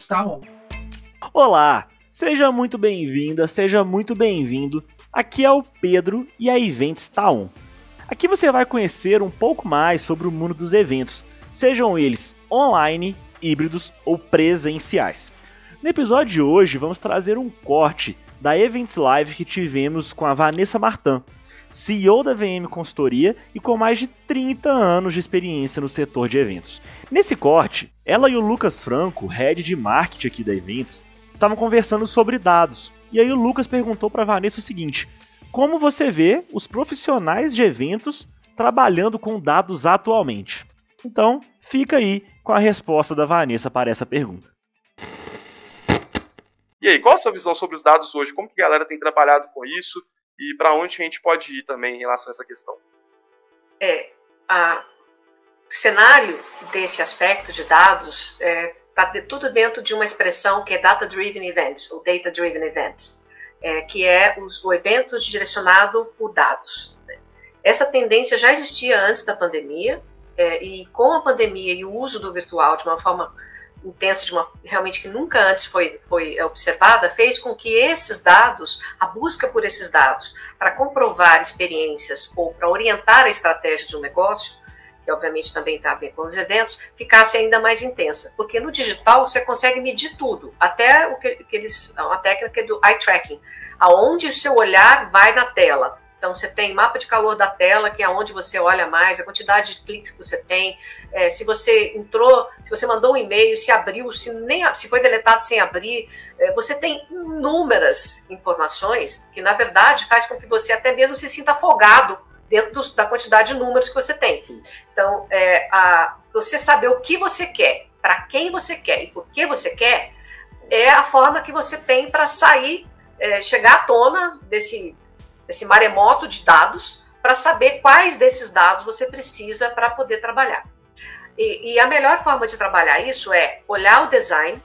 Está on. Olá, seja muito bem-vinda, seja muito bem-vindo. Aqui é o Pedro e a Events está on. Aqui você vai conhecer um pouco mais sobre o mundo dos eventos, sejam eles online, híbridos ou presenciais. No episódio de hoje vamos trazer um corte da Events Live que tivemos com a Vanessa Martin, CEO da VM Consultoria e com mais de 30 anos de experiência no setor de eventos. Nesse corte, ela e o Lucas Franco, head de marketing aqui da Events, estavam conversando sobre dados. E aí o Lucas perguntou para Vanessa o seguinte: como você vê os profissionais de eventos trabalhando com dados atualmente? Então, fica aí com a resposta da Vanessa para essa pergunta. E aí, qual a sua visão sobre os dados hoje? Como que a galera tem trabalhado com isso? E para onde a gente pode ir também em relação a essa questão. É, a, o cenário desse aspecto de dados está é, tá tudo dentro de uma expressão que é Data Driven Events, ou Data Driven Events, é, que é os, o evento direcionado por dados. Né? Essa tendência já existia antes da pandemia, é, e com a pandemia e o uso do virtual de uma forma intensa, de uma realmente que nunca antes foi, foi observada, fez com que esses dados, a busca por esses dados, para comprovar experiências ou para orientar a estratégia de um negócio, que obviamente também está a ver com os eventos, ficasse ainda mais intensa. Porque no digital você consegue medir tudo, até o que, que eles. a técnica do eye tracking, aonde o seu olhar vai na tela. Então, você tem mapa de calor da tela, que é onde você olha mais, a quantidade de cliques que você tem, é, se você entrou, se você mandou um e-mail, se abriu, se, nem, se foi deletado sem abrir. É, você tem inúmeras informações que, na verdade, faz com que você até mesmo se sinta afogado dentro do, da quantidade de números que você tem. Então, é, a, você saber o que você quer, para quem você quer e por que você quer, é a forma que você tem para sair, é, chegar à tona desse esse maremoto de dados para saber quais desses dados você precisa para poder trabalhar. E, e, a melhor forma de trabalhar isso é olhar o design.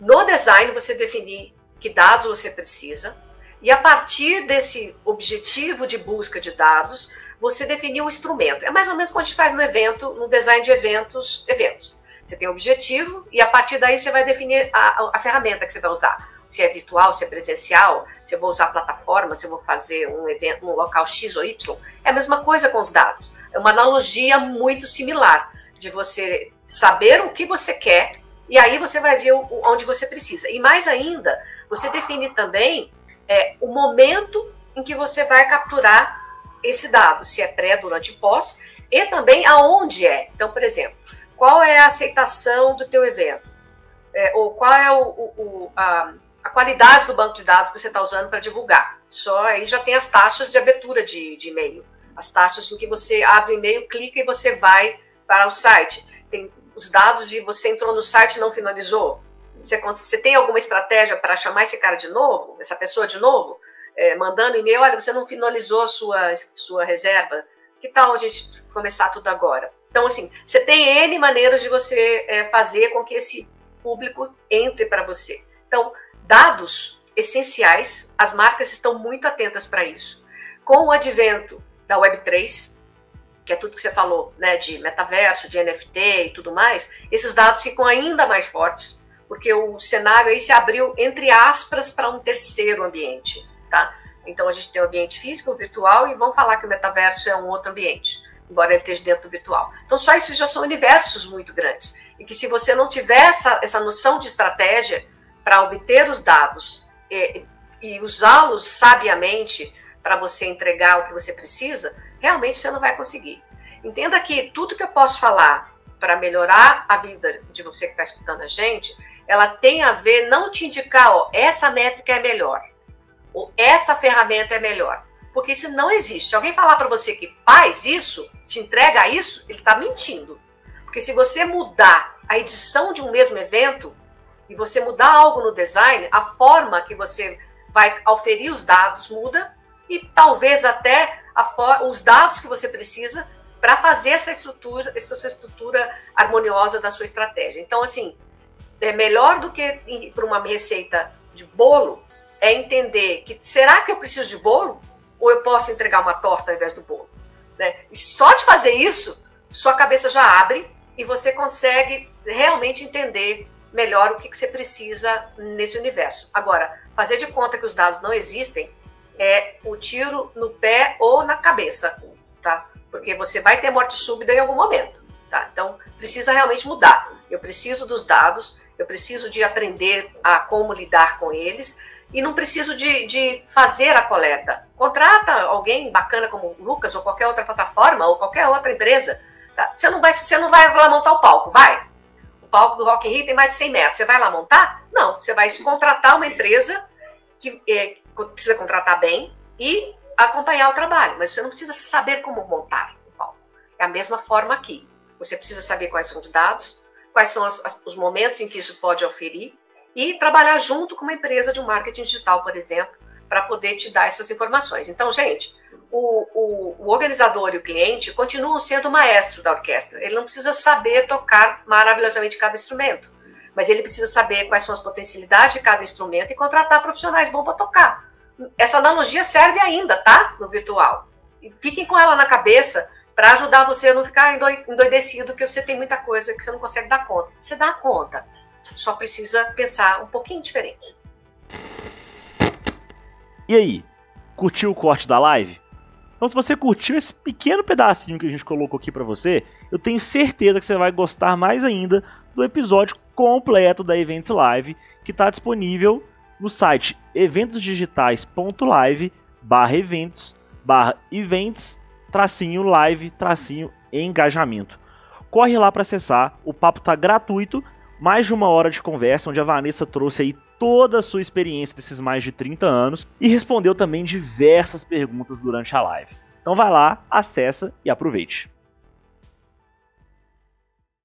No design, você definir que dados você precisa. E a partir desse objetivo de busca de dados, você definir o instrumento. É mais ou menos como a gente faz no evento, no design de eventos, eventos. Você tem o objetivo e a partir daí você vai definir a, a ferramenta que você vai usar se é virtual, se é presencial, se eu vou usar plataforma, se eu vou fazer um evento no local X ou Y, é a mesma coisa com os dados. É uma analogia muito similar de você saber o que você quer e aí você vai ver onde você precisa. E mais ainda, você define também é, o momento em que você vai capturar esse dado, se é pré, durante e pós, e também aonde é. Então, por exemplo, qual é a aceitação do teu evento? É, ou qual é o, o, o a, a qualidade do banco de dados que você está usando para divulgar. Só aí já tem as taxas de abertura de, de e-mail. As taxas em que você abre o e-mail, clica e você vai para o site. Tem os dados de você entrou no site e não finalizou. Você, você tem alguma estratégia para chamar esse cara de novo, essa pessoa de novo? É, mandando e-mail, olha, você não finalizou sua, sua reserva. Que tal a gente começar tudo agora? Então, assim, você tem N maneiras de você é, fazer com que esse público entre para você. Então, dados essenciais, as marcas estão muito atentas para isso. Com o advento da Web3, que é tudo que você falou, né, de metaverso, de NFT e tudo mais, esses dados ficam ainda mais fortes, porque o cenário aí se abriu, entre aspas, para um terceiro ambiente, tá? Então a gente tem o ambiente físico, o virtual, e vamos falar que o metaverso é um outro ambiente, embora ele esteja dentro do virtual. Então só isso já são universos muito grandes, e que se você não tiver essa, essa noção de estratégia, para obter os dados e, e usá-los sabiamente para você entregar o que você precisa, realmente você não vai conseguir. Entenda que tudo que eu posso falar para melhorar a vida de você que está escutando a gente, ela tem a ver não te indicar, ó, essa métrica é melhor, ou essa ferramenta é melhor, porque isso não existe. Se alguém falar para você que faz isso, te entrega isso, ele está mentindo. Porque se você mudar a edição de um mesmo evento, e você mudar algo no design, a forma que você vai auferir os dados muda e talvez até os dados que você precisa para fazer essa estrutura, essa estrutura harmoniosa da sua estratégia. Então, assim, é melhor do que ir para uma receita de bolo é entender que será que eu preciso de bolo ou eu posso entregar uma torta ao invés do bolo? Né? E só de fazer isso, sua cabeça já abre e você consegue realmente entender melhor o que, que você precisa nesse universo. Agora, fazer de conta que os dados não existem é o tiro no pé ou na cabeça, tá? Porque você vai ter morte súbita em algum momento, tá? Então, precisa realmente mudar. Eu preciso dos dados, eu preciso de aprender a como lidar com eles e não preciso de, de fazer a coleta. Contrata alguém bacana como o Lucas ou qualquer outra plataforma ou qualquer outra empresa. Tá? Você, não vai, você não vai lá montar o palco, vai? Palco do Rock in Rio tem mais de 100 metros. Você vai lá montar? Não. Você vai contratar uma empresa que é, precisa contratar bem e acompanhar o trabalho. Mas você não precisa saber como montar o palco. É a mesma forma aqui. Você precisa saber quais são os dados, quais são as, as, os momentos em que isso pode oferir e trabalhar junto com uma empresa de um marketing digital, por exemplo, para poder te dar essas informações. Então, gente, o, o, o, organizador e o cliente continuam sendo o maestro da orquestra. Ele não precisa saber tocar maravilhosamente cada instrumento, mas ele precisa saber quais são as potencialidades de cada instrumento e contratar profissionais bons para tocar. Essa analogia serve ainda, tá? No virtual. E fiquem com ela na cabeça para ajudar você a não ficar endoidecido que você tem muita coisa que você não consegue dar conta. Você dá conta só precisa pensar um pouquinho diferente. E aí, curtiu o corte da live? Então, se você curtiu esse pequeno pedacinho que a gente colocou aqui para você, eu tenho certeza que você vai gostar mais ainda do episódio completo da Events Live, que está disponível no site eventosdigitais.live barra eventos barra events tracinho live tracinho engajamento. Corre lá para acessar, o papo tá gratuito mais de uma hora de conversa, onde a Vanessa trouxe aí toda a sua experiência desses mais de 30 anos e respondeu também diversas perguntas durante a live. Então vai lá, acessa e aproveite.